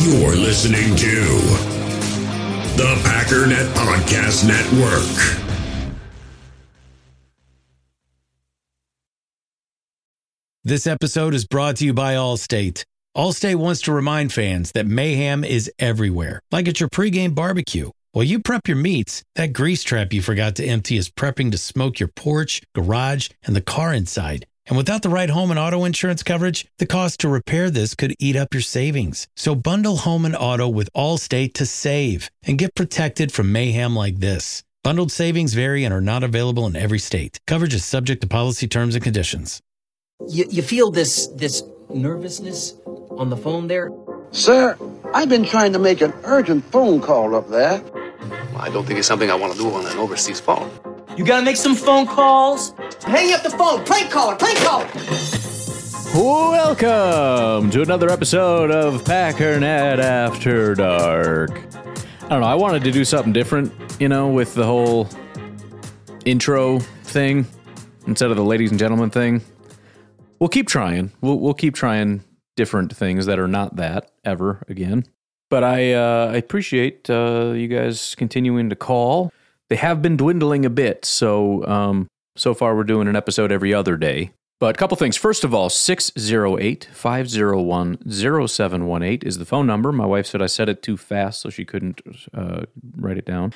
You're listening to the Packernet Podcast Network. This episode is brought to you by Allstate. Allstate wants to remind fans that mayhem is everywhere, like at your pregame barbecue. While you prep your meats, that grease trap you forgot to empty is prepping to smoke your porch, garage, and the car inside. And without the right home and auto insurance coverage, the cost to repair this could eat up your savings. So bundle home and auto with Allstate to save and get protected from mayhem like this. Bundled savings vary and are not available in every state. Coverage is subject to policy terms and conditions. You, you feel this this nervousness on the phone there? Sir, I've been trying to make an urgent phone call up there. I don't think it's something I want to do on an overseas phone. You gotta make some phone calls. Hang up the phone. Prank caller. Prank caller. Welcome to another episode of Packernet After Dark. I don't know, I wanted to do something different, you know, with the whole intro thing instead of the ladies and gentlemen thing. We'll keep trying. We'll, we'll keep trying different things that are not that ever again. But I, uh, I appreciate uh, you guys continuing to call. They have been dwindling a bit, so um, so far we're doing an episode every other day. But a couple things. First of all, 608 501 0718 is the phone number. My wife said I said it too fast, so she couldn't uh, write it down.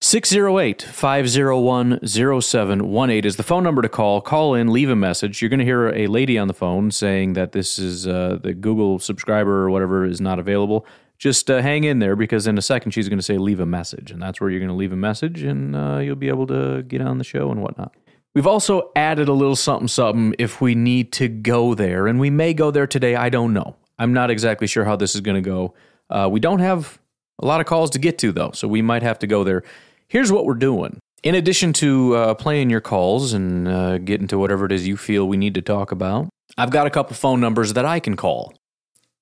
608 501 0718 is the phone number to call. Call in, leave a message. You're going to hear a lady on the phone saying that this is uh, the Google subscriber or whatever is not available. Just uh, hang in there because in a second she's going to say leave a message. And that's where you're going to leave a message and uh, you'll be able to get on the show and whatnot. We've also added a little something something if we need to go there. And we may go there today. I don't know. I'm not exactly sure how this is going to go. Uh, we don't have a lot of calls to get to, though. So we might have to go there. Here's what we're doing. In addition to uh, playing your calls and uh, getting to whatever it is you feel we need to talk about, I've got a couple phone numbers that I can call.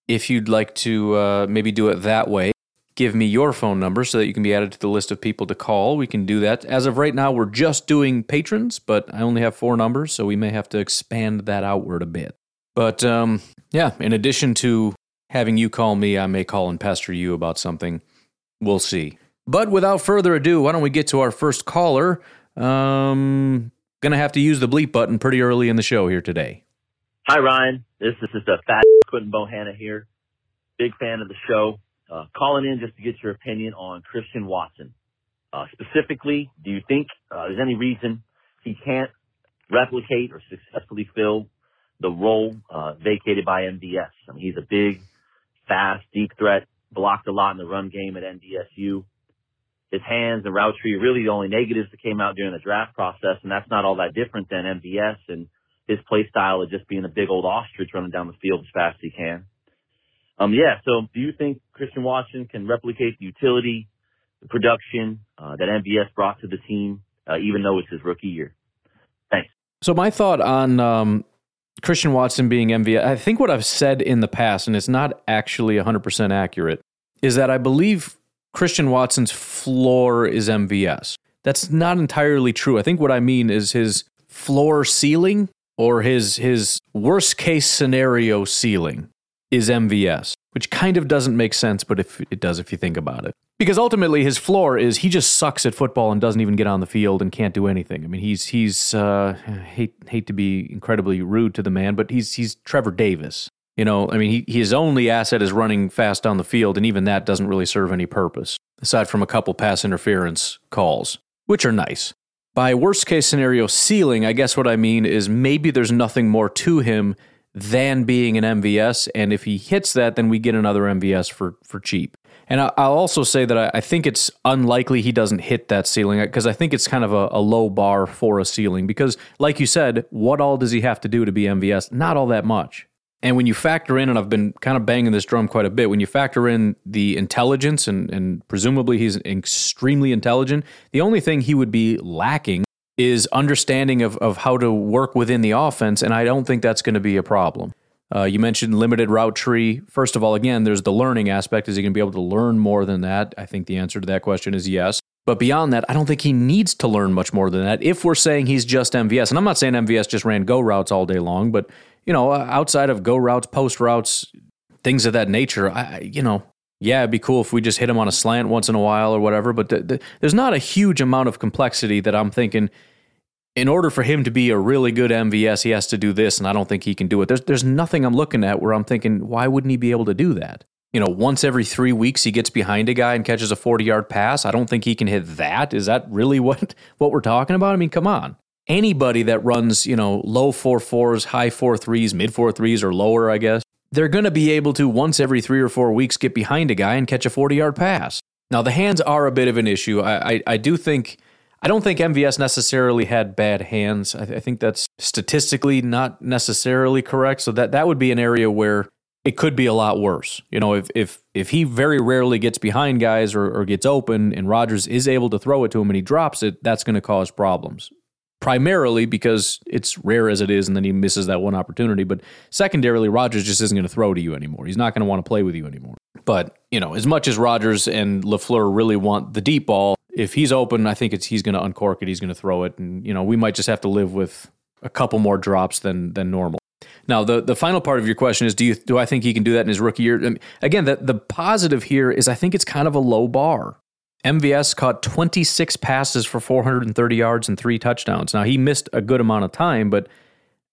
If you'd like to uh, maybe do it that way, give me your phone number so that you can be added to the list of people to call. We can do that. As of right now, we're just doing patrons, but I only have four numbers, so we may have to expand that outward a bit. But um, yeah, in addition to having you call me, I may call and pester you about something. We'll see. But without further ado, why don't we get to our first caller? Um, gonna have to use the bleep button pretty early in the show here today. Hi, Ryan. This is just a Quentin Bohanna here. Big fan of the show. Uh, calling in just to get your opinion on Christian Watson. Uh, specifically, do you think uh, there's any reason he can't replicate or successfully fill the role uh, vacated by MVS? I mean, he's a big, fast, deep threat, blocked a lot in the run game at NDSU. His hands and route tree are really the only negatives that came out during the draft process, and that's not all that different than MVS and his play style of just being a big old ostrich running down the field as fast as he can. Um, yeah. So, do you think Christian Watson can replicate the utility, the production uh, that MVS brought to the team, uh, even though it's his rookie year? Thanks. So, my thought on um, Christian Watson being MVS, I think what I've said in the past, and it's not actually 100% accurate, is that I believe Christian Watson's floor is MVS. That's not entirely true. I think what I mean is his floor ceiling or his his worst case scenario ceiling is MVS, which kind of doesn't make sense, but if it does if you think about it. Because ultimately his floor is he just sucks at football and doesn't even get on the field and can't do anything. I mean, he's he's uh, hate hate to be incredibly rude to the man, but he's he's Trevor Davis. You know, I mean, he, his only asset is running fast down the field, and even that doesn't really serve any purpose, aside from a couple pass interference calls, which are nice. By worst case scenario ceiling, I guess what I mean is maybe there's nothing more to him than being an MVS. And if he hits that, then we get another MVS for, for cheap. And I'll also say that I think it's unlikely he doesn't hit that ceiling because I think it's kind of a, a, low bar for a ceiling. Because, like you said, what all does he have to do to be MVS? Not all that much. And when you factor in, and I've been kind of banging this drum quite a bit, when you factor in the intelligence, and, and presumably he's extremely intelligent, the only thing he would be lacking is understanding of, of how to work within the offense. And I don't think that's going to be a problem. Uh, you mentioned limited route tree. First of all, again, there's the learning aspect. Is he going to be able to learn more than that? I think the answer to that question is yes. But beyond that, I don't think he needs to learn much more than that if we're saying he's just MVS. And I'm not saying MVS just ran go routes all day long, but you know, uh, outside of go routes, post routes, things of that nature. I, you know, yeah, it'd be cool if we just hit him on a slant once in a while or whatever. But the, the, there's not a huge amount of complexity that I'm thinking. In order for him to be a really good MVS, he has to do this, and I don't think he can do it. There's there's nothing I'm looking at where I'm thinking, why wouldn't he be able to do that? You know, once every three weeks he gets behind a guy and catches a 40 yard pass. I don't think he can hit that. Is that really what what we're talking about? I mean, come on. Anybody that runs, you know, low four fours, high four threes, mid four threes, or lower, I guess, they're going to be able to once every three or four weeks get behind a guy and catch a 40 yard pass. Now, the hands are a bit of an issue. I, I, I do think, I don't think MVS necessarily had bad hands. I, I think that's statistically not necessarily correct. So that, that would be an area where it could be a lot worse. You know, if if if he very rarely gets behind guys or, or gets open and Rodgers is able to throw it to him and he drops it, that's going to cause problems primarily because it's rare as it is, and then he misses that one opportunity. But secondarily, Rodgers just isn't going to throw to you anymore. He's not going to want to play with you anymore. But you know, as much as Rodgers and Lafleur really want the deep ball, if he's open, I think it's he's going to uncork it. He's going to throw it, and you know, we might just have to live with a couple more drops than than normal. Now, the, the final part of your question is do you do I think he can do that in his rookie year? Again, the, the positive here is I think it's kind of a low bar. MVS caught 26 passes for 430 yards and three touchdowns. Now, he missed a good amount of time, but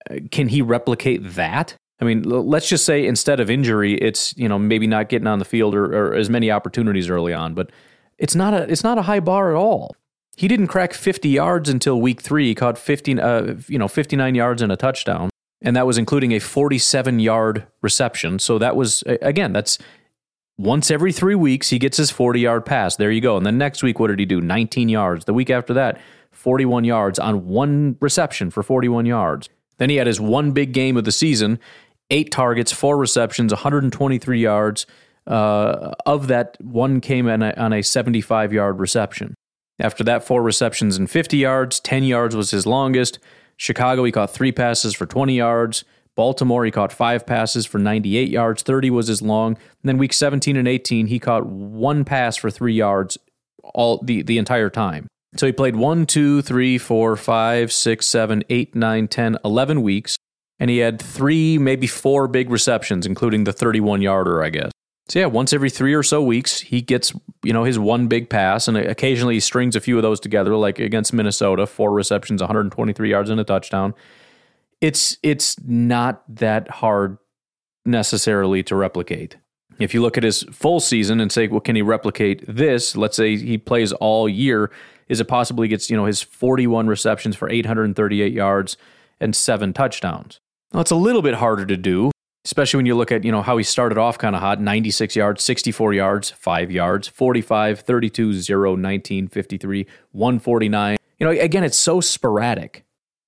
uh, can he replicate that? I mean, let's just say instead of injury, it's you know maybe not getting on the field or, or, as many opportunities early on, but it's not a it's not a high bar at all. He didn't crack 50 yards until week three. He caught 15 uh, you know 59 yards and a touchdown, and that was including a 47 yard reception. So that was again that's once every three weeks, he gets his 40 yard pass. There you go. And then next week, what did he do? 19 yards. The week after that, 41 yards on one reception for 41 yards. Then he had his one big game of the season eight targets, four receptions, 123 yards. Uh, of that, one came on a, on a 75 yard reception. After that, four receptions and 50 yards. 10 yards was his longest. Chicago, he caught three passes for 20 yards. Baltimore, he caught five passes for 98 yards, 30 was his long. And then week 17 and 18, he caught one pass for three yards all the, the entire time. So he played one, two, three, four, five, six, seven, eight, nine, 10, 11 weeks. And he had three, maybe four big receptions, including the 31 yarder, I guess. So yeah, once every three or so weeks, he gets you know his one big pass, and occasionally he strings a few of those together, like against Minnesota, four receptions, 123 yards and a touchdown it's it's not that hard necessarily to replicate. If you look at his full season and say, well, can he replicate this? Let's say he plays all year. Is it possibly gets you know his 41 receptions for 838 yards and seven touchdowns? Well, it's a little bit harder to do, especially when you look at you know how he started off kind of hot 96 yards 64 yards 5 yards 45 32 0 19 53 149 you know again it's so sporadic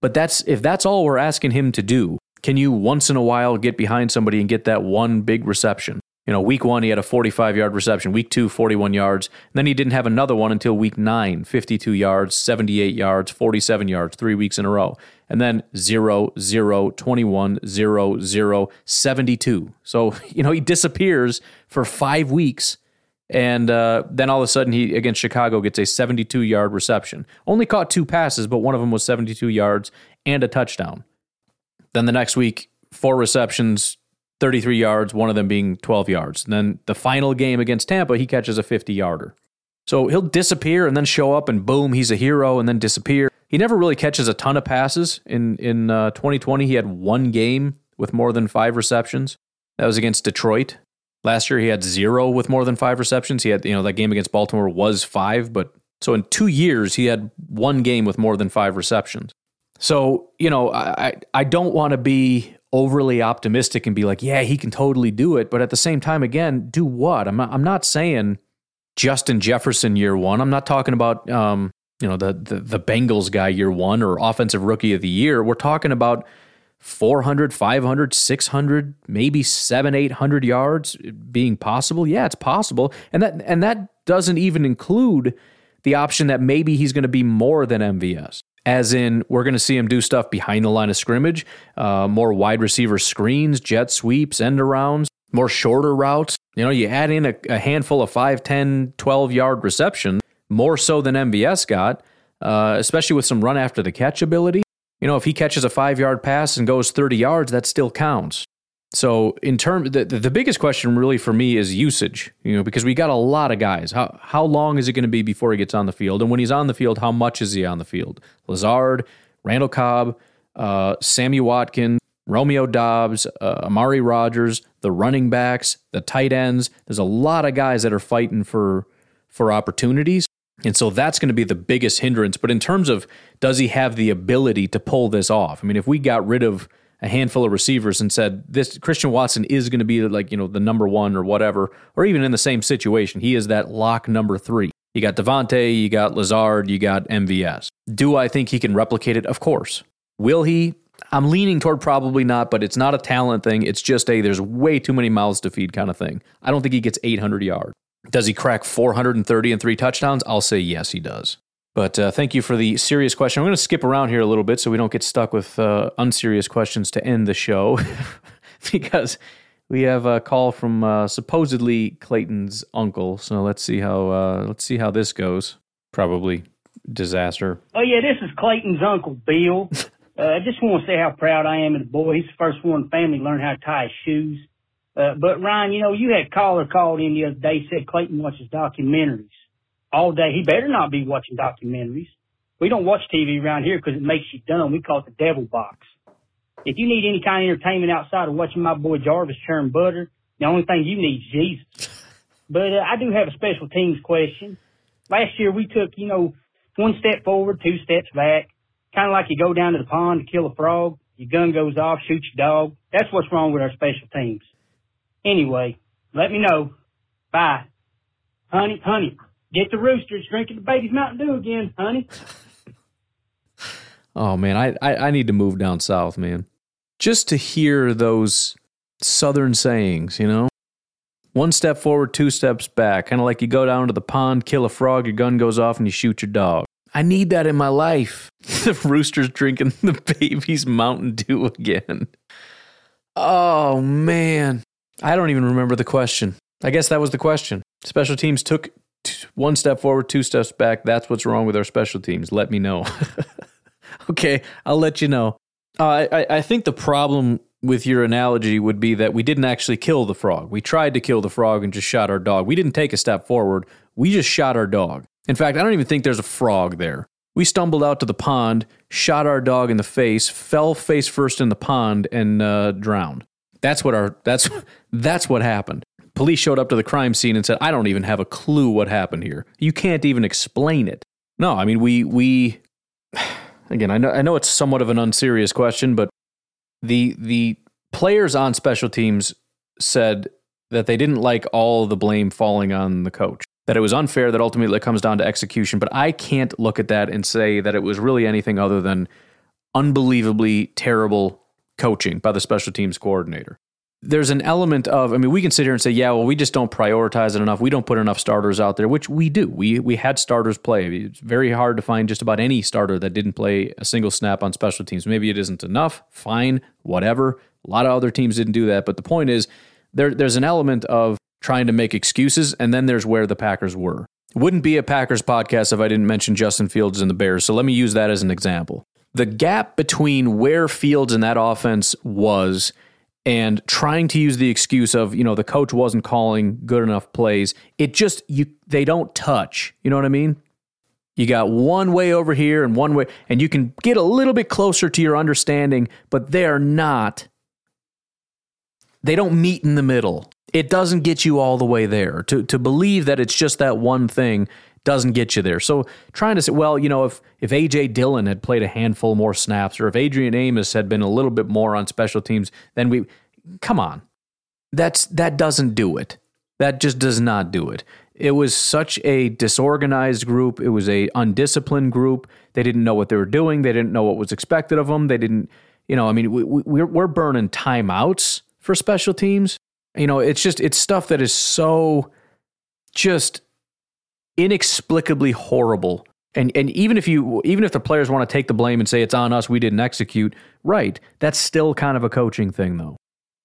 but that's if that's all we're asking him to do, can you once in a while get behind somebody and get that one big reception? You know, week one, he had a 45 yard reception. Week two, 41 yards. And then he didn't have another one until week nine 52 yards, 78 yards, 47 yards, three weeks in a row. And then 0, 0, 21, 0, 0, 72. So, you know, he disappears for five weeks and uh, then all of a sudden, he against Chicago gets a 72 yard reception. Only caught two passes, but one of them was 72 yards and a touchdown. Then the next week, four receptions, 33 yards, one of them being 12 yards. And then the final game against Tampa, he catches a 50 yarder. So he'll disappear and then show up, and boom, he's a hero, and then disappear. He never really catches a ton of passes. In in uh, 2020, he had one game with more than five receptions. That was against Detroit. Last year he had zero with more than five receptions. He had, you know, that game against Baltimore was five, but so in two years he had one game with more than five receptions. So, you know, I I don't want to be overly optimistic and be like, yeah, he can totally do it. But at the same time, again, do what? I'm not, I'm not saying Justin Jefferson year one. I'm not talking about um, you know, the, the the Bengals guy year one or offensive rookie of the year. We're talking about 400, 500, 600, maybe 7, 800 yards being possible? Yeah, it's possible. And that and that doesn't even include the option that maybe he's going to be more than MVS. As in, we're going to see him do stuff behind the line of scrimmage, uh, more wide receiver screens, jet sweeps, end arounds, more shorter routes. You know, you add in a, a handful of 5, 10, 12 yard reception, more so than MVS got, uh, especially with some run after the catch ability. You know, if he catches a five yard pass and goes 30 yards, that still counts. So in term, the, the biggest question really for me is usage. You know, because we got a lot of guys. How how long is it going to be before he gets on the field? And when he's on the field, how much is he on the field? Lazard, Randall Cobb, uh, Sammy Watkins, Romeo Doubs, uh, Amari Rodgers, the running backs, the tight ends. There's a lot of guys that are fighting for for opportunities. And so that's going to be the biggest hindrance. But in terms of does he have the ability to pull this off? I mean, if we got rid of a handful of receivers and said this Christian Watson is going to be like, you know, the number one or whatever, or even in the same situation, he is that lock number three. You got Davante, you got Lazard, you got MVS. Do I think he can replicate it? Of course. Will he? I'm leaning toward probably not, but it's not a talent thing. It's just a there's way too many mouths to feed kind of thing. I don't think he gets 800 yards. Does he crack 430 and three touchdowns? I'll say yes, he does. But uh, thank you for the serious question. I'm going to skip around here a little bit so we don't get stuck with uh, unserious questions to end the show because we have a call from uh, supposedly Clayton's uncle. So let's see how uh, let's see how this goes. Probably disaster. Oh yeah, this is Clayton's uncle Bill. Uh, I just want to say how proud I am of the boy. He's the first one in the family to learn how to tie his shoes. Uh, but Ryan, you know, you had caller called in the other day said Clayton watches documentaries all day. He better not be watching documentaries. We don't watch TV around here because it makes you dumb. We call it the devil box. If you need any kind of entertainment outside of watching my boy Jarvis churn butter, the only thing you need is Jesus. But uh, I do have a special teams question. Last year we took, you know, one step forward, two steps back. Kind of like you go down to the pond to kill a frog. Your gun goes off, shoots your dog. That's what's wrong with our special teams. Anyway, let me know. Bye. Honey, honey, get the roosters drinking the baby's Mountain Dew again, honey. Oh man, I, I, I need to move down south, man. Just to hear those southern sayings, you know? One step forward, two steps back. Kind of like you go down to the pond, kill a frog, your gun goes off, and you shoot your dog. I need that in my life. the rooster's drinking the baby's Mountain Dew again. Oh man. I don't even remember the question. I guess that was the question. Special teams took t- one step forward, two steps back. That's what's wrong with our special teams. Let me know. okay, I'll let you know. Uh, I, I think the problem with your analogy would be that we didn't actually kill the frog. We tried to kill the frog and just shot our dog. We didn't take a step forward. We just shot our dog. In fact, I don't even think there's a frog there. We stumbled out to the pond, shot our dog in the face, fell face first in the pond, and uh, drowned. That's what our that's that's what happened. Police showed up to the crime scene and said, "I don't even have a clue what happened here. You can't even explain it." No, I mean we we again, I know I know it's somewhat of an unserious question, but the the players on special teams said that they didn't like all the blame falling on the coach. That it was unfair that ultimately it comes down to execution, but I can't look at that and say that it was really anything other than unbelievably terrible coaching by the special teams coordinator. There's an element of, I mean, we can sit here and say, yeah, well, we just don't prioritize it enough. We don't put enough starters out there, which we do. We we had starters play. It's very hard to find just about any starter that didn't play a single snap on special teams. Maybe it isn't enough. Fine, whatever. A lot of other teams didn't do that. But the point is, there there's an element of trying to make excuses, and then there's where the Packers were. Wouldn't be a Packers podcast if I didn't mention Justin Fields and the Bears. So let me use that as an example the gap between where Fields and that offense was and trying to use the excuse of, you know, the coach wasn't calling good enough plays, it just you they don't touch. You know what I mean? You got one way over here and one way and you can get a little bit closer to your understanding, but they're not they don't meet in the middle. It doesn't get you all the way there. To to believe that it's just that one thing doesn't get you there. So trying to say, well, you know, if if AJ Dillon had played a handful more snaps, or if Adrian Amos had been a little bit more on special teams, then we come on. That's that doesn't do it. That just does not do it. It was such a disorganized group. It was a undisciplined group. They didn't know what they were doing. They didn't know what was expected of them. They didn't, you know, I mean, we, we, we're, we're burning timeouts for special teams. You know, it's just, it's stuff that is so just inexplicably horrible. And and even if you even if the players want to take the blame and say it's on us, we didn't execute, right? That's still kind of a coaching thing though.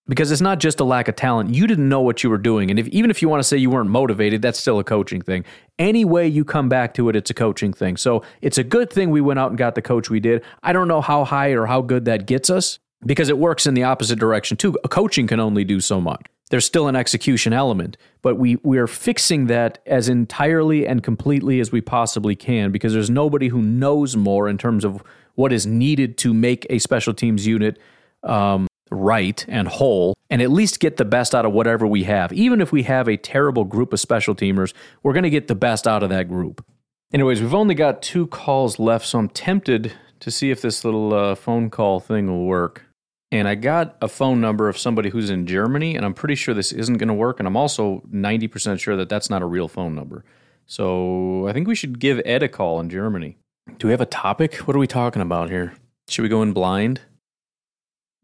Because it's not just a lack of talent. You didn't know what you were doing. And if even if you want to say you weren't motivated, that's still a coaching thing. Any way you come back to it, it's a coaching thing. So it's a good thing we went out and got the coach we did. I don't know how high or how good that gets us, because it works in the opposite direction too. Coaching can only do so much. There's still an execution element, but we we are fixing that as entirely and completely as we possibly can because there's nobody who knows more in terms of what is needed to make a special teams unit um, right and whole, and at least get the best out of whatever we have. Even if we have a terrible group of special teamers, we're going to get the best out of that group. Anyways, we've only got two calls left, so I'm tempted to see if this little uh, phone call thing will work. And I got a phone number of somebody who's in Germany, and I'm pretty sure this isn't going to work. And I'm also 90% sure that that's not a real phone number. So I think we should give Ed a call in Germany. Do we have a topic? What are we talking about here? Should we go in blind?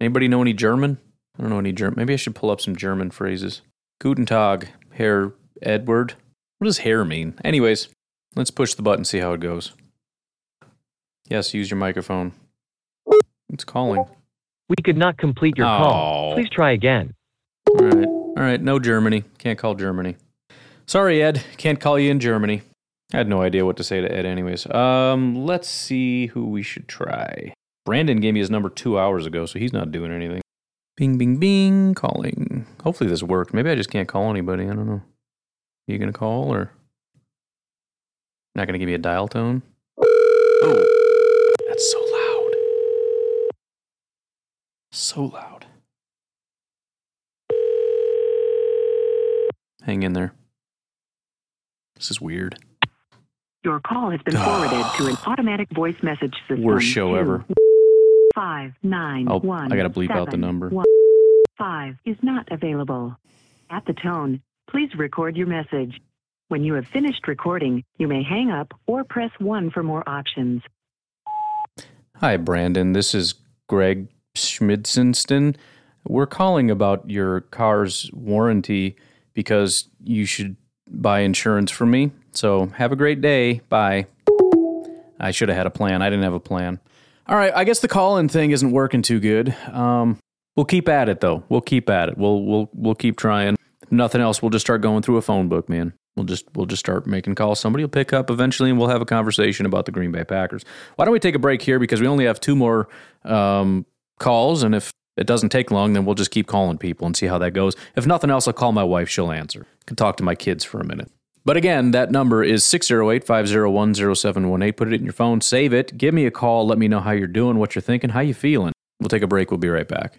Anybody know any German? I don't know any German. Maybe I should pull up some German phrases. Guten Tag, Herr Edward. What does hair mean? Anyways, let's push the button, see how it goes. Yes, use your microphone. It's calling. We could not complete your Oh. call. Please try again. All right. All right. No Germany. Can't call Germany. Sorry, Ed. Can't call you in Germany. I had no idea what to say to Ed, anyways. Um, let's see who we should try. Brandon gave me his number two hours ago, so he's not doing anything. Bing, bing, bing. Calling. Hopefully this worked. Maybe I just can't call anybody. I don't know. Are you gonna call or not gonna give me a dial tone? Oh, that's so loud. So loud. Hang in there. This is weird. Your call has been forwarded to an automatic voice message system. Worst show Two, ever. Five nine Oh, one I gotta bleep out the seven, number. one, Five is not available. At the tone, please record your message. When you have finished recording, you may hang up or press one for more options. Hi, Brandon. This is Greg Schmidsenston. We're calling about your car's warranty because you should buy insurance for me. So have a great day. Bye. I should have had a plan. I didn't have a plan. All right. I guess the call-in thing isn't working too good. Um, we'll keep at it though. We'll keep at it. We'll we'll we'll keep trying. If nothing else, we'll just start going through a phone book, man. We'll just we'll just start making calls. Somebody will pick up eventually, and we'll have a conversation about the Green Bay Packers. Why don't we take a break here because we only have two more um, calls, and if it doesn't take long, then we'll just keep calling people and see how that goes. If nothing else, I'll call my wife. She'll answer. Can talk to my kids for a minute. But again, that number is 608 501 0718. Put it in your phone, save it, give me a call, let me know how you're doing, what you're thinking, how you feeling. We'll take a break. We'll be right back.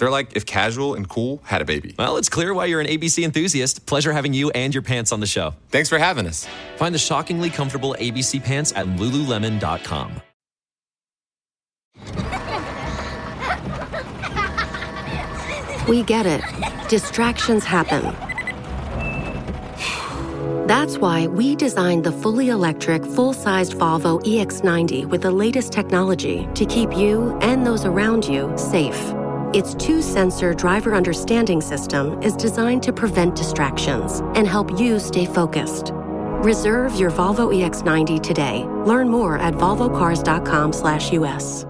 They're like if casual and cool had a baby. Well, it's clear why you're an ABC enthusiast. Pleasure having you and your pants on the show. Thanks for having us. Find the shockingly comfortable ABC pants at lululemon.com. We get it. Distractions happen. That's why we designed the fully electric, full sized Volvo EX90 with the latest technology to keep you and those around you safe. Its two sensor driver understanding system is designed to prevent distractions and help you stay focused. Reserve your Volvo EX90 today. Learn more at volvocars.com/us.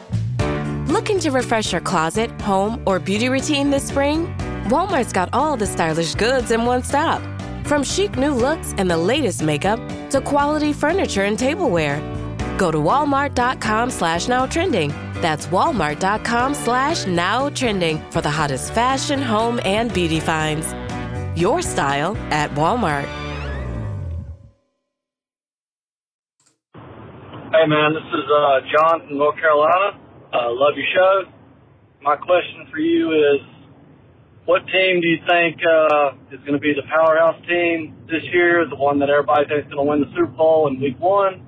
Looking to refresh your closet, home, or beauty routine this spring? Walmart's got all the stylish goods in one stop. From chic new looks and the latest makeup to quality furniture and tableware. Go to walmart.com slash now trending. That's walmart.com slash now trending for the hottest fashion, home, and beauty finds. Your style at Walmart. Hey man, this is uh, John from North Carolina. Uh, love your show. My question for you is, what team do you think uh, is going to be the powerhouse team this year, the one that everybody thinks is going to win the Super Bowl in Week One?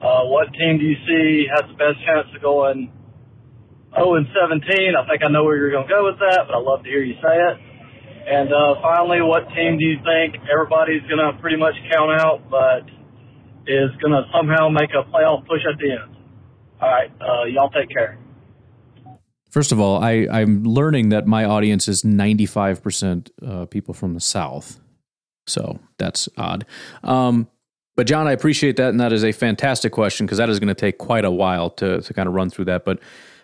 Uh, what team do you see has the best chance of going 0 and 17? I think I know where you're going to go with that, but I'd love to hear you say it. And uh, finally, what team do you think everybody's going to pretty much count out, but is going to somehow make a playoff push at the end? All right, uh, y'all take care. First of all, I, I'm learning that my audience is 95% uh, people from the South. So that's odd. Um, but, John, I appreciate that. And that is a fantastic question because that is going to take quite a while to, to kind of run through that. But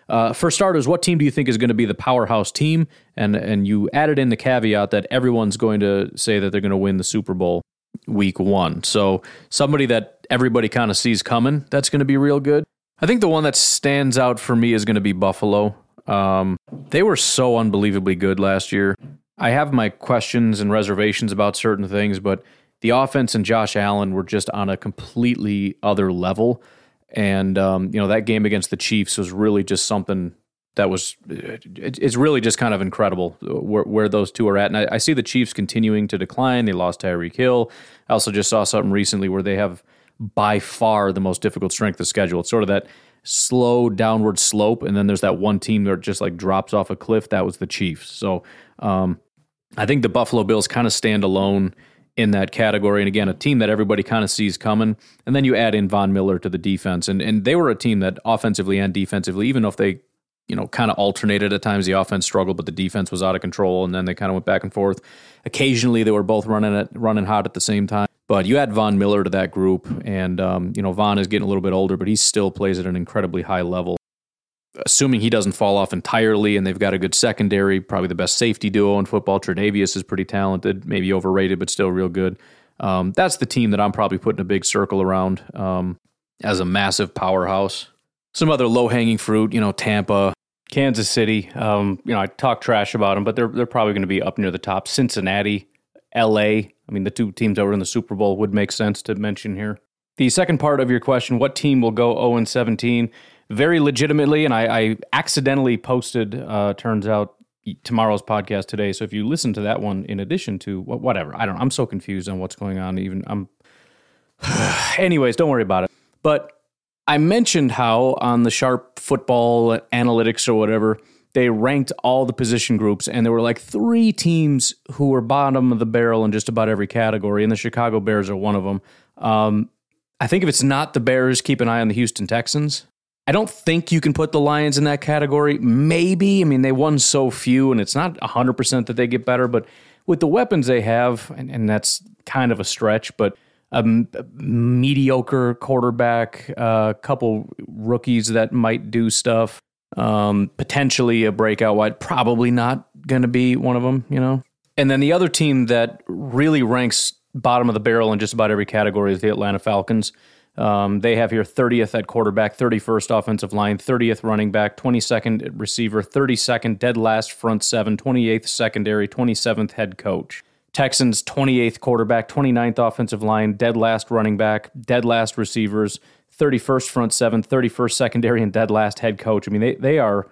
uh, for starters, what team do you think is going to be the powerhouse team? And, and you added in the caveat that everyone's going to say that they're going to win the Super Bowl week one. So, somebody that everybody kind of sees coming, that's going to be real good. I think the one that stands out for me is going to be Buffalo. Um, they were so unbelievably good last year. I have my questions and reservations about certain things, but the offense and Josh Allen were just on a completely other level. And um, you know that game against the Chiefs was really just something that was it's really just kind of incredible where, where those two are at. And I, I, see the Chiefs continuing to decline. They lost Tyreek Hill. I also just saw something recently where they have by far the most difficult strength of schedule. It's sort of that slow downward slope, and then there's that one team that just like drops off a cliff. That was the Chiefs. So um, I think the Buffalo Bills kind of stand alone in that category. And again, a team that everybody kind of sees coming. And then you add in Von Miller to the defense, and and they were a team that offensively and defensively, even if they you know kind of alternated at times, the offense struggled, but the defense was out of control, and then they kind of went back and forth. Occasionally, they were both running at running hot at the same time. But you add Von Miller to that group, and um, you know Von is getting a little bit older, but he still plays at an incredibly high level. Assuming he doesn't fall off entirely, and they've got a good secondary, probably the best safety duo in football. Tre'Davious is pretty talented, maybe overrated, but still real good. Um, that's the team that I'm probably putting a big circle around um, as a massive powerhouse. Some other low hanging fruit, you know, Tampa, Kansas City. Um, you know, I talk trash about them, but they're they're probably going to be up near the top. Cincinnati, L.A. I mean, the two teams that were in the Super Bowl would make sense to mention here. The second part of your question, what team will go 0 and 17? Very legitimately, and I, I accidentally posted, uh, turns out, tomorrow's podcast today. So if you listen to that one in addition to whatever, I don't know. I'm so confused on what's going on. Even I'm. Anyways, don't worry about it. But I mentioned how on the Sharp Football Analytics or whatever, they ranked all the position groups, and there were like three teams who were bottom of the barrel in just about every category, and the Chicago Bears are one of them. Um, I think if it's not the Bears, keep an eye on the Houston Texans. I don't think you can put the Lions in that category. Maybe. I mean, they won so few, and it's not 100% that they get better, but with the weapons they have, and, and that's kind of a stretch, but a, mediocre quarterback, a uh, couple rookies that might do stuff, um, potentially a breakout wide, probably not going to be one of them, you know? And then the other team that really ranks bottom of the barrel in just about every category is the Atlanta Falcons. Um, they have here 30th at quarterback, 31st offensive line, 30th running back, 22nd receiver, 32nd dead last front seven, 28th secondary, 27th head coach. Texans 28th quarterback, 29th offensive line, dead last running back, dead last receivers, 31st front seven, 31st secondary, and dead last head coach. I mean, they, they are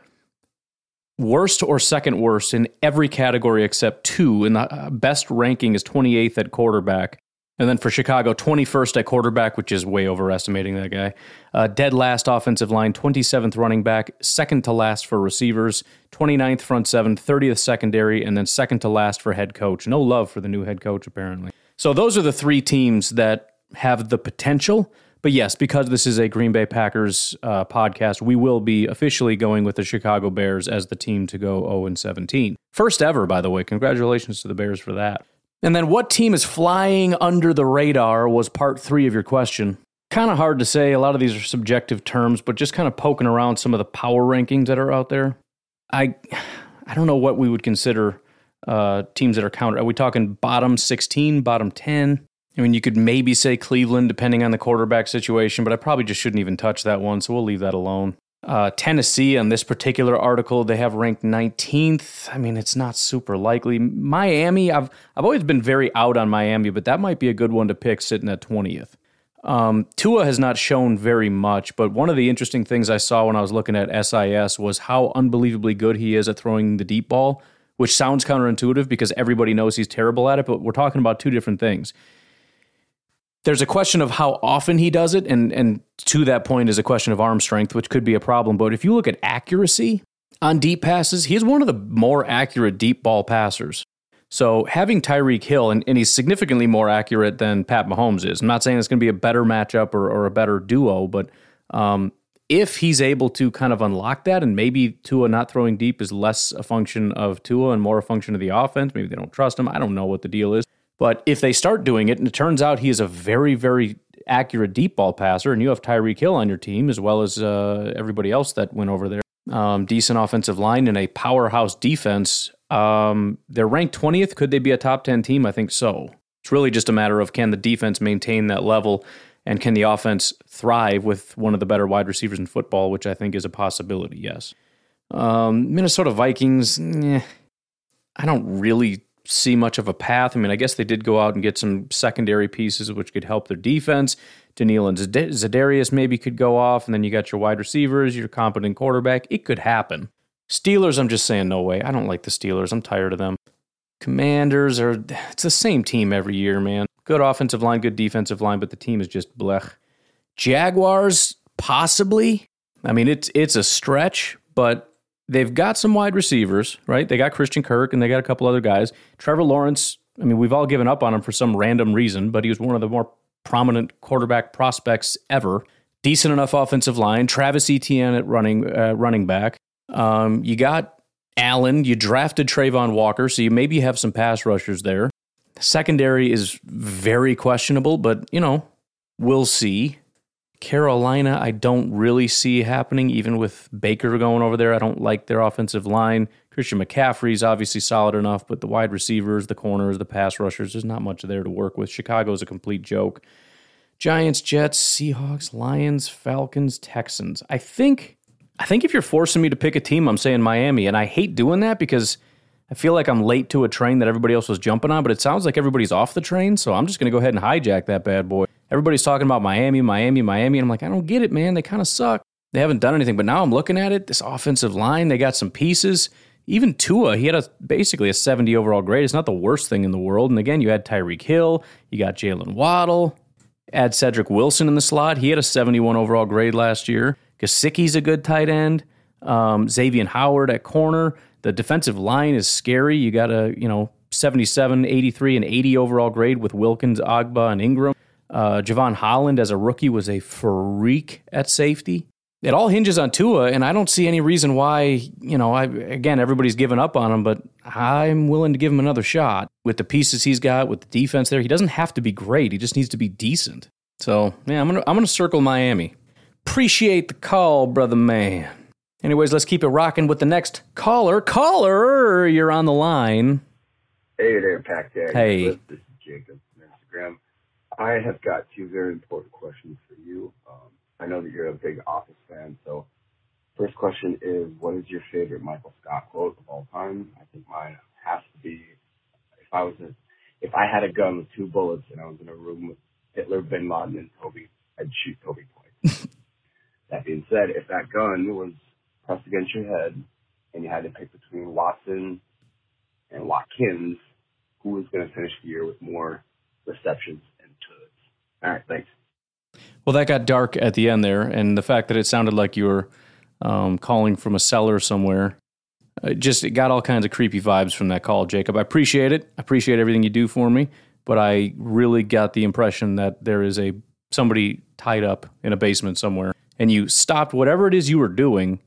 worst or second worst in every category except two. And the uh, best ranking is 28th at quarterback. And then for Chicago, 21st at quarterback, which is way overestimating that guy. Uh, dead last offensive line, 27th running back, second to last for receivers, 29th front seven, 30th secondary, and then second to last for head coach. No love for the new head coach, apparently. So those are the three teams that have the potential but yes, because this is a Green Bay Packers uh, podcast, we will be officially going with the Chicago Bears as the team to go 0 and 17. First ever, by the way. Congratulations to the Bears for that. And then what team is flying under the radar was part three of your question. Kind of hard to say. A lot of these are subjective terms, but just kind of poking around some of the power rankings that are out there. I, I don't know what we would consider uh, teams that are counted. Are we talking bottom 16, bottom 10? I mean, you could maybe say Cleveland, depending on the quarterback situation, but I probably just shouldn't even touch that one, so we'll leave that alone. Uh, Tennessee, on this particular article, they have ranked 19th. I mean, it's not super likely. Miami, I've I've always been very out on Miami, but that might be a good one to pick, sitting at 20th. Um, Tua has not shown very much, but one of the interesting things I saw when I was looking at SIS was how unbelievably good he is at throwing the deep ball which sounds counterintuitive because everybody knows he's terrible at it, but we're talking about two different things. There's a question of how often he does it, and, and to that point is a question of arm strength, which could be a problem. But if you look at accuracy on deep passes, he's one of the more accurate deep ball passers. So having Tyreek Hill, and, and he's significantly more accurate than Pat Mahomes is. I'm not saying it's going to be a better matchup or, or a better duo, but um, if he's able to kind of unlock that, and maybe Tua not throwing deep is less a function of Tua and more a function of the offense, maybe they don't trust him. I don't know what the deal is. But if they start doing it, and it turns out he is a very, very accurate deep ball passer, and you have Tyreek Hill on your team as well as uh, everybody else that went over there, um, decent offensive line and a powerhouse defense. Um, they're ranked 20th. Could they be a top 10 team? I think so. It's really just a matter of can the defense maintain that level and can the offense thrive with one of the better wide receivers in football, which I think is a possibility, yes. Um, Minnesota Vikings, eh, I don't really see much of a path. I mean, I guess they did go out and get some secondary pieces which could help their defense. Danielle and Za'Darius maybe could go off, and then you got your wide receivers, your competent quarterback. It could happen. Steelers, I'm just saying no way. I don't like the Steelers. I'm tired of them. Commanders are it's the same team every year, man. Good offensive line, good defensive line, but the team is just blech. Jaguars, possibly. I mean, it's it's a stretch, but they've got some wide receivers, right? They got Christian Kirk and they got a couple other guys. Trevor Lawrence, I mean, we've all given up on him for some random reason, but he was one of the more prominent quarterback prospects ever. Decent enough offensive line. Travis Etienne at running uh, running back. Um, you got Allen. You drafted Travon Walker, so you maybe have some pass rushers there. Secondary is very questionable, but you know, we'll see. Carolina, I don't really see happening, even with Baker going over there. I don't like their offensive line. Christian McCaffrey's obviously solid enough, but the wide receivers, the corners, the pass rushers, there's not much there to work with. Chicago's a complete joke. Giants, Jets, Seahawks, Lions, Falcons, Texans. I think I think if you're forcing me to pick a team, I'm saying Miami, and I hate doing that because I feel like I'm late to a train that everybody else was jumping on, but it sounds like everybody's off the train, so I'm just going to go ahead and hijack that bad boy. Everybody's talking about Miami, Miami, Miami, and I'm like, I don't get it, man. They kind of suck. They haven't done anything, but now I'm looking at it. This offensive line, they got some pieces. Even Tua, he had a basically a 70 overall grade. It's not the worst thing in the world. And again, you had Tyreek Hill, you got Jaylen Waddle, add Cedric Wilson in the slot. He had a 71 overall grade last year. Gesicki's a good tight end. Um, Xavier Howard at corner. The defensive line is scary. You got a, you know, 77, 83, and 80 overall grade with Wilkins, Ogbah, and Ingram. Uh, Jevon Holland as a rookie was a freak at safety. It all hinges on Tua, and I don't see any reason why, you know, I, again, everybody's given up on him, but I'm willing to give him another shot with the pieces he's got, with the defense there. He doesn't have to be great, he just needs to be decent. So, yeah, I'm going to I'm gonna circle Miami. Appreciate the call, brother man. Anyways, let's keep it rocking with the next caller. Caller, you're on the line. Hey there, Pack Dad. Hey. This is Jacob. I have got two very important questions for you. Um, I know that you're a big Office fan, so first question is, what is your favorite Michael Scott quote of all time? I think mine has to be, if I was a, if I had a gun with two bullets and I was in a room with Hitler, Bin Laden, and Toby, I'd shoot Toby twice. that being said, if that gun was pressed against your head and you had to pick between Watson and Watkins, who was going to finish the year with more receptions? All right, thanks. Well, that got dark at the end there, and the fact that it sounded like you were um, calling from a cellar somewhere, it just it got all kinds of creepy vibes from that call, Jacob. I appreciate it. I appreciate everything you do for me, but I really got the impression that there is a somebody tied up in a basement somewhere, and you stopped whatever it is you were doing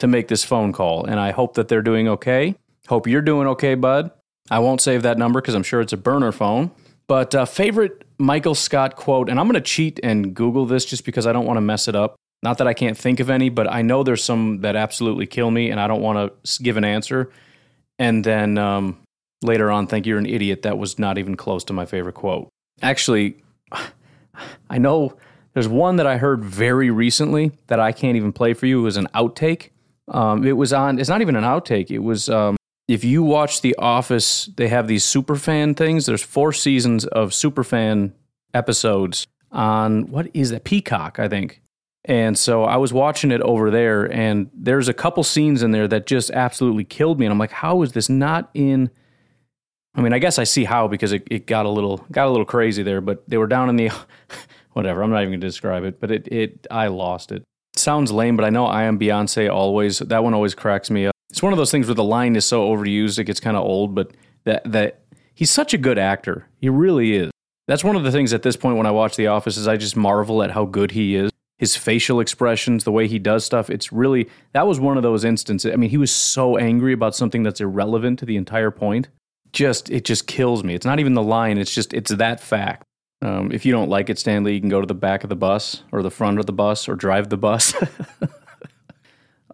to make this phone call. And I hope that they're doing okay. Hope you're doing okay, bud. I won't save that number because I'm sure it's a burner phone. But uh, favorite Michael Scott quote, and I'm going to cheat and Google this just because I don't want to mess it up. Not that I can't think of any, but I know there's some that absolutely kill me, and I don't want to give an answer. And then um, later on, think you're an idiot. That was not even close to my favorite quote. Actually, I know there's one that I heard very recently that I can't even play for you. It was an outtake. Um, it was on. It's not even an outtake. It was. Um, if you watch The Office, they have these superfan things. There's four seasons of superfan episodes on what is that Peacock, I think. And so I was watching it over there, and there's a couple scenes in there that just absolutely killed me. And I'm like, how is this not in? I mean, I guess I see how because it, it got a little got a little crazy there, but they were down in the whatever. I'm not even gonna describe it, but it it I lost it. Sounds lame, but I know I am Beyonce always. That one always cracks me up. It's one of those things where the line is so overused it gets kind of old, but that that he's such a good actor. He really is. That's one of the things at this point when I watch The Office is I just marvel at how good he is. His facial expressions, the way he does stuff, it's really that was one of those instances. I mean, he was so angry about something that's irrelevant to the entire point. Just it just kills me. It's not even the line, it's just it's that fact. Um, if you don't like it, Stanley, you can go to the back of the bus or the front of the bus or drive the bus.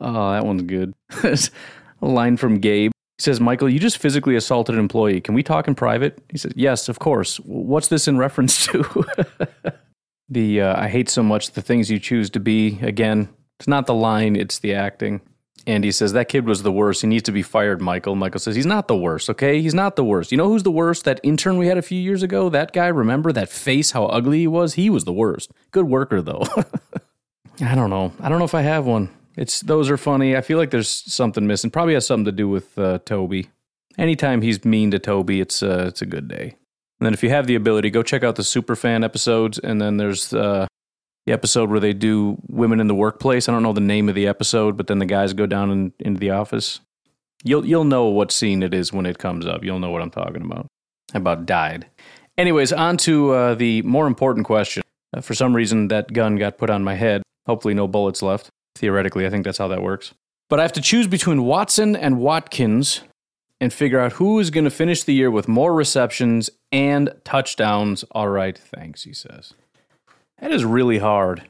oh, that one's good. a line from Gabe. He says, Michael, you just physically assaulted an employee. Can we talk in private? He says, Yes, of course. What's this in reference to? the uh, I hate so much the things you choose to be. Again, it's not the line, it's the acting. Andy says, That kid was the worst. He needs to be fired, Michael. Michael says, He's not the worst, okay? He's not the worst. You know who's the worst? That intern we had a few years ago? That guy, remember that face, how ugly he was? He was the worst. Good worker, though. I don't know. I don't know if I have one. It's those are funny. I feel like there's something missing. Probably has something to do with uh, Toby. Anytime he's mean to Toby, it's uh, it's a good day. And then if you have the ability, go check out the Superfan episodes. And then there's uh, the episode where they do women in the workplace. I don't know the name of the episode, but then the guys go down in, into the office. You'll you'll know what scene it is when it comes up. You'll know what I'm talking about. About died. Anyways, on to uh, the more important question. Uh, for some reason, that gun got put on my head. Hopefully, no bullets left. Theoretically, I think that's how that works. But I have to choose between Watson and Watkins and figure out who is going to finish the year with more receptions and touchdowns. All right, thanks, he says. That is really hard.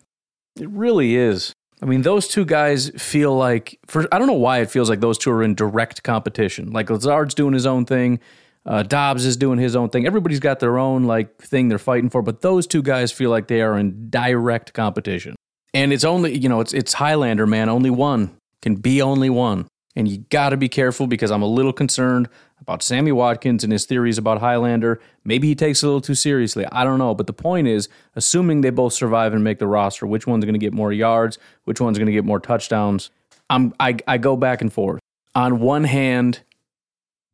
It really is. I mean, those two guys feel like for I don't know why it feels like those two are in direct competition. Like Lazard's doing his own thing, uh, Doubs is doing his own thing. Everybody's got their own like thing they're fighting for, but those two guys feel like they are in direct competition. And it's only, you know, it's it's Highlander, man. Only one can be only one. And you got to be careful because I'm a little concerned about Sammy Watkins and his theories about Highlander. Maybe he takes it a little too seriously. I don't know. But the point is, assuming they both survive and make the roster, which one's going to get more yards? Which one's going to get more touchdowns? I'm, I, I go back and forth. On one hand,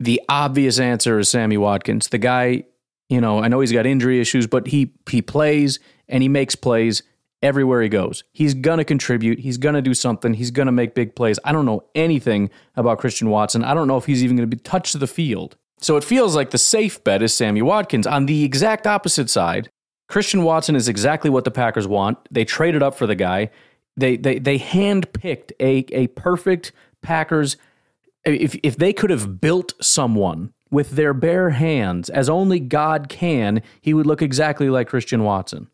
the obvious answer is Sammy Watkins. The guy, you know, I know he's got injury issues, but he he plays and he makes plays everywhere he goes. He's going to contribute. He's going to do something. He's going to make big plays. I don't know anything about Christian Watson. I don't know if he's even going to be touch the field. So it feels like the safe bet is Sammy Watkins. On the exact opposite side, Christian Watson is exactly what the Packers want. They traded up for the guy. They they they handpicked a a perfect Packers. If if they could have built someone with their bare hands, as only God can, he would look exactly like Christian Watson.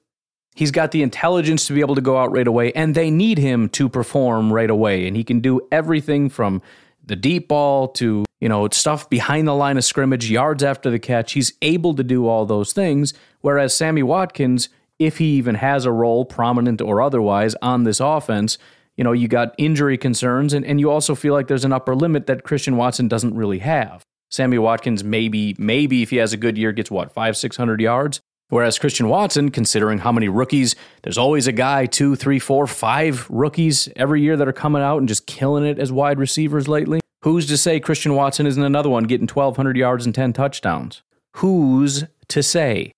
He's got the intelligence to be able to go out right away, and they need him to perform right away. And he can do everything from the deep ball to, you know, stuff behind the line of scrimmage, yards after the catch. He's able to do all those things. Whereas Sammy Watkins, if he even has a role, prominent or otherwise, on this offense, you know, you got injury concerns, and, and you also feel like there's an upper limit that Christian Watson doesn't really have. Sammy Watkins, maybe, maybe if he has a good year, gets what, five, 600 yards? Whereas Christian Watson, considering how many rookies, there's always a guy, two, three, four, five rookies every year that are coming out and just killing it as wide receivers lately. Who's to say Christian Watson isn't another one getting 1,200 yards and 10 touchdowns? Who's to say?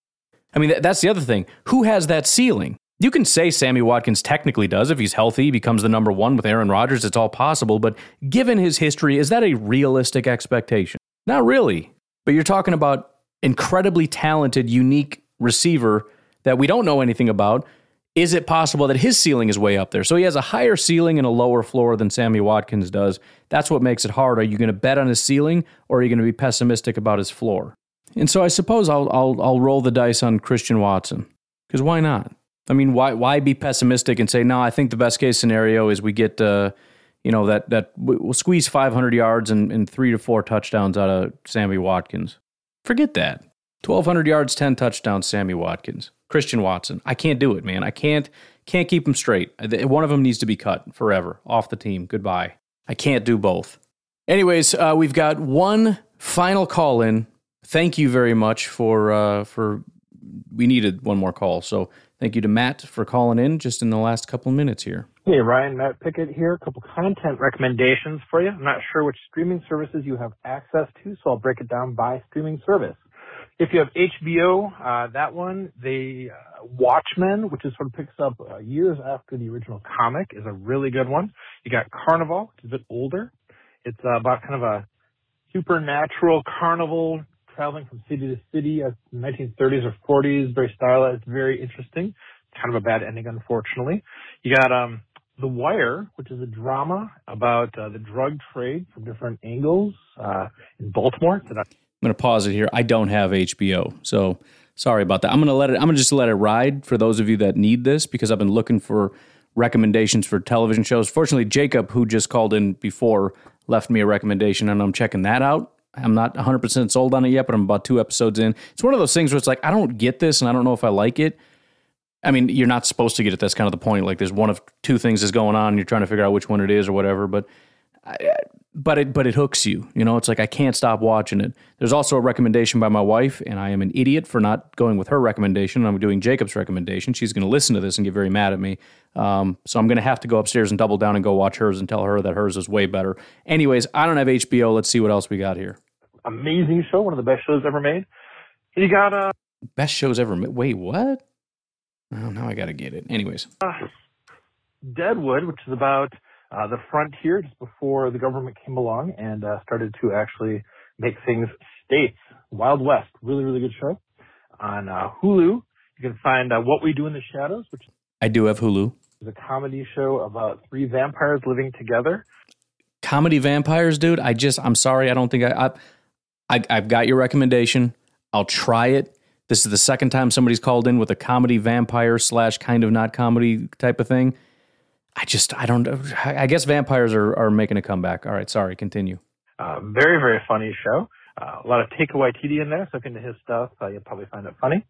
I mean, that's the other thing. Who has that ceiling? You can say Sammy Watkins technically does. If he's healthy, becomes the number one with Aaron Rodgers, it's all possible. But given his history, is that a realistic expectation? Not really. But you're talking about incredibly talented, unique receiver that we don't know anything about, is it possible that his ceiling is way up there? So he has a higher ceiling and a lower floor than Sammy Watkins does. That's what makes it hard. Are you going to bet on his ceiling or are you going to be pessimistic about his floor? And so I suppose I'll I'll, I'll roll the dice on Christian Watson because why not? I mean, why why be pessimistic and say no? I think the best case scenario is we get uh, you know that that we'll squeeze 500 yards and, and three to four touchdowns out of Sammy Watkins. Forget that. 1,200 yards, 10 touchdowns, Sammy Watkins. Christian Watson. I can't do it, man. I can't can't keep them straight. One of them needs to be cut forever off the team. Goodbye. I can't do both. Anyways, uh, we've got one final call in. Thank you very much for uh, for. We needed one more call, so Thank you to Matt for calling in just in the last couple of minutes here. Hey, Ryan, Matt Pickett here. A couple content recommendations for you. I'm not sure which streaming services you have access to, so I'll break it down by streaming service. If you have HBO, uh, that one, the uh, Watchmen, which is sort of picks up uh, years after the original comic, is a really good one. You got Carnival, which is a bit older. It's about kind of a supernatural carnival traveling from city to city the 1930s or 40s, very stylized, very interesting. Kind of a bad ending, unfortunately. You got um, The Wire, which is a drama about uh, the drug trade from different angles uh, in Baltimore. That- I'm going to pause it here. I don't have HBO, so sorry about that. I'm going to let it. I'm going to just let it ride for those of you that need this because I've been looking for recommendations for television shows. Fortunately, Jacob, who just called in before, left me a recommendation, and I'm checking that out. I'm not 100% sold on it yet, but I'm about two episodes in. It's one of those things where it's like, I don't get this and I don't know if I like it. I mean, you're not supposed to get it. That's kind of the point. Like, there's one of two things is going on. And you're trying to figure out which one it is or whatever. But, I, but it, but it hooks you. You know, it's like I can't stop watching it. There's also a recommendation by my wife, and I am an idiot for not going with her recommendation. I'm doing Jacob's recommendation. She's going to listen to this and get very mad at me. Um, so I'm going to have to go upstairs and double down and go watch hers and tell her that hers is way better. Anyways, I don't have HBO. Let's see what else we got here. amazing show, one of the best shows ever made. You got uh, Best shows ever made. Wait, what? Oh, now I got to get it. Anyways, uh, Deadwood, which is about uh, the frontier just before the government came along and uh, started to actually make things states. Wild West, really, really good show. On uh, Hulu, you can find uh, What We Do in the Shadows, which I do have Hulu. is a comedy show about three vampires living together. Comedy vampires, dude. I just, I'm sorry. I don't think I, I, I I've got your recommendation. I'll try it. This is the second time somebody's called in with a comedy vampire slash kind of not comedy type of thing. I just, I don't, I guess vampires are, are making a comeback. All right, sorry, continue. Uh, very, very funny show. Uh, a lot of Taika Waititi in there, so if you're into his stuff, uh, you'll probably find it funny.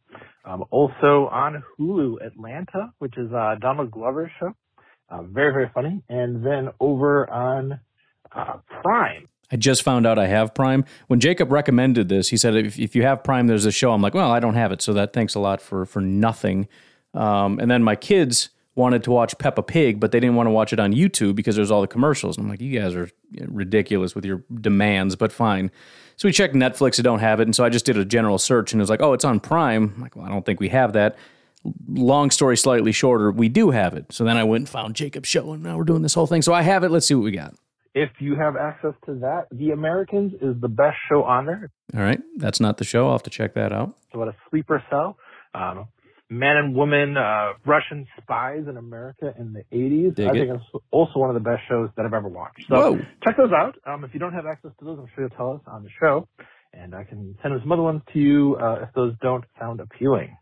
Um, also on Hulu, Atlanta, which is uh, Donald Glover's show. Uh, very, very funny. And then over on uh, Prime, I just found out I have Prime. When Jacob recommended this, he said, if, if you have Prime, there's a show. I'm like, well, I don't have it. So that thanks a lot for, for nothing. Um, and then my kids wanted to watch Peppa Pig, but they didn't want to watch it on YouTube because there's all the commercials. And I'm like, you guys are ridiculous with your demands, but fine. So we checked Netflix, I don't have it. And so I just did a general search and it was like, oh, it's on Prime. I'm like, well, I don't think we have that. Long story slightly shorter, we do have it. So then I went and found Jacob's show and now we're doing this whole thing. So I have it. Let's see what we got. if you have access to that, The Americans is the best show on there. All right. That's not the show. I'll have to check that out. It's about a sleeper cell. Um, man and woman uh, Russian spies in America in the 80s. Dig I it. think it's also one of the best shows that I've ever watched. So Whoa. check those out. Um, if you don't have access to those, I'm sure you'll tell us on the show. And I can send some other ones to you uh, if those don't sound appealing.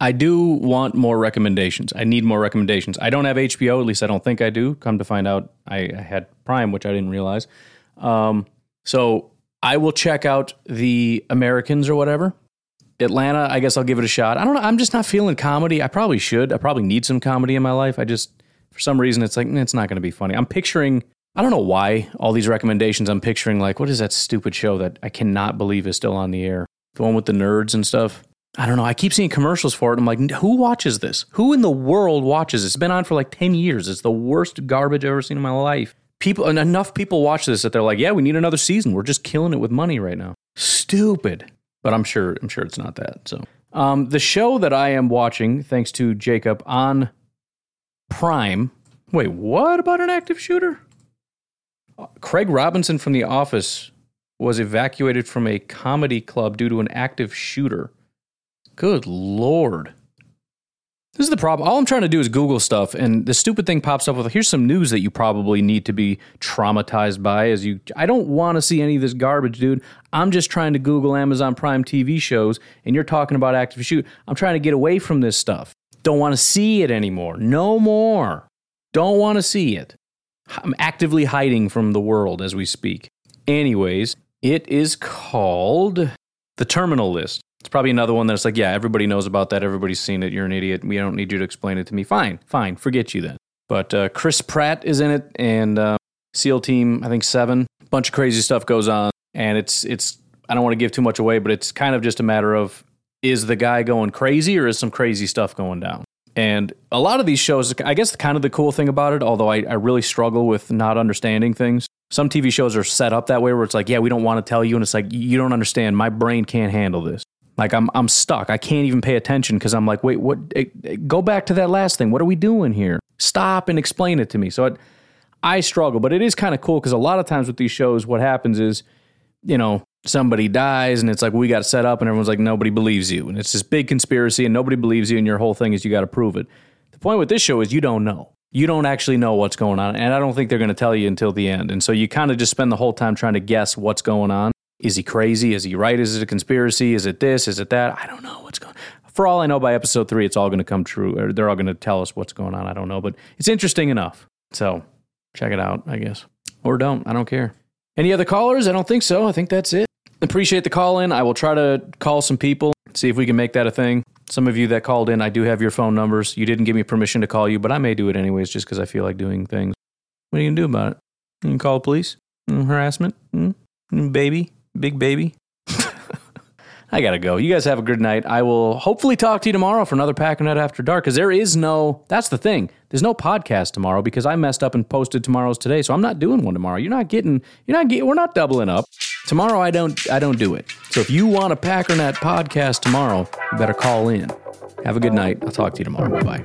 I do want more recommendations. I need more recommendations. I don't have HBO, at least I don't think I do. Come to find out, I, I had Prime, which I didn't realize. Um, so I will check out the Americans or whatever. Atlanta, I guess I'll give it a shot. I don't know. I'm just not feeling comedy. I probably should. I probably need some comedy in my life. I just, for some reason, it's like, it's not going to be funny. I'm picturing, I don't know why, all these recommendations. I'm picturing, like, what is that stupid show that I cannot believe is still on the air? The one with the nerds and stuff. I don't know. I keep seeing commercials for it. I'm like, who watches this? Who in the world watches this? It's been on for like 10 years. It's the worst garbage I've ever seen in my life. People, and enough people watch this that they're like, yeah, we need another season. We're just killing it with money right now. Stupid. But I'm sure, I'm sure it's not that. So, um, the show that I am watching, thanks to Jacob on Prime. Wait, what about an active shooter? Craig Robinson from The Office was evacuated from a comedy club due to an active shooter. Good lord. This is the problem. All I'm trying to do is Google stuff, and the stupid thing pops up with here's some news that you probably need to be traumatized by. As you, I don't want to see any of this garbage, dude. I'm just trying to Google Amazon Prime TV shows, and you're talking about active shoot. I'm trying to get away from this stuff. Don't want to see it anymore. No more. Don't want to see it. I'm actively hiding from the world as we speak. Anyways, it is called The Terminal List. It's probably another one that's like, yeah, everybody knows about that. Everybody's seen it. You're an idiot. We don't need you to explain it to me. Fine, fine. Forget you then. But uh, Chris Pratt is in it, and uh, SEAL Team, I think seven. Bunch of crazy stuff goes on, and it's it's. I don't want to give too much away, but it's kind of just a matter of is the guy going crazy or is some crazy stuff going down? And a lot of these shows, I guess, kind of the cool thing about it, although I, I really struggle with not understanding things. Some TV shows are set up that way where it's like, yeah, we don't want to tell you, and it's like you don't understand. My brain can't handle this. Like I'm I'm stuck. I can't even pay attention because I'm like, wait, what? eh, eh, Go back to that last thing. What are we doing here? Stop and explain it to me. So it, I struggle, but it is kind of cool because a lot of times with these shows, what happens is, you know, somebody dies and it's like we got set up, and everyone's like, nobody believes you, and it's this big conspiracy, and nobody believes you, and your whole thing is you got to prove it. The point with this show is you don't know. You don't actually know what's going on, and I don't think they're going to tell you until the end. And so you kind of just spend the whole time trying to guess what's going on. Is he crazy? Is he right? Is it a conspiracy? Is it this? Is it that? I don't know what's going. For all I know, by episode three, it's all going to come true, or they're all going to tell us what's going on. I don't know, but it's interesting enough. So check it out, I guess, or don't. I don't care. Any other callers? I don't think so. I think that's it. Appreciate the call in. I will try to call some people, see if we can make that a thing. Some of you that called in, I do have your phone numbers. You didn't give me permission to call you, but I may do it anyways just because I feel like doing things. What are you going to do about it? You can call the police? Mm, harassment? Mm, mm, baby? Big baby? I got to go. You guys have a good night. I will hopefully talk to you tomorrow for another Packernet After Dark because there is no, that's the thing. There's no podcast tomorrow because I messed up and posted tomorrow's today. So I'm not doing one tomorrow. You're not getting, you're not getting, we're not doubling up. Tomorrow I don't, I don't do it. So if you want a Packernet podcast tomorrow, you better call in. Have a good night. I'll talk to you tomorrow. Bye.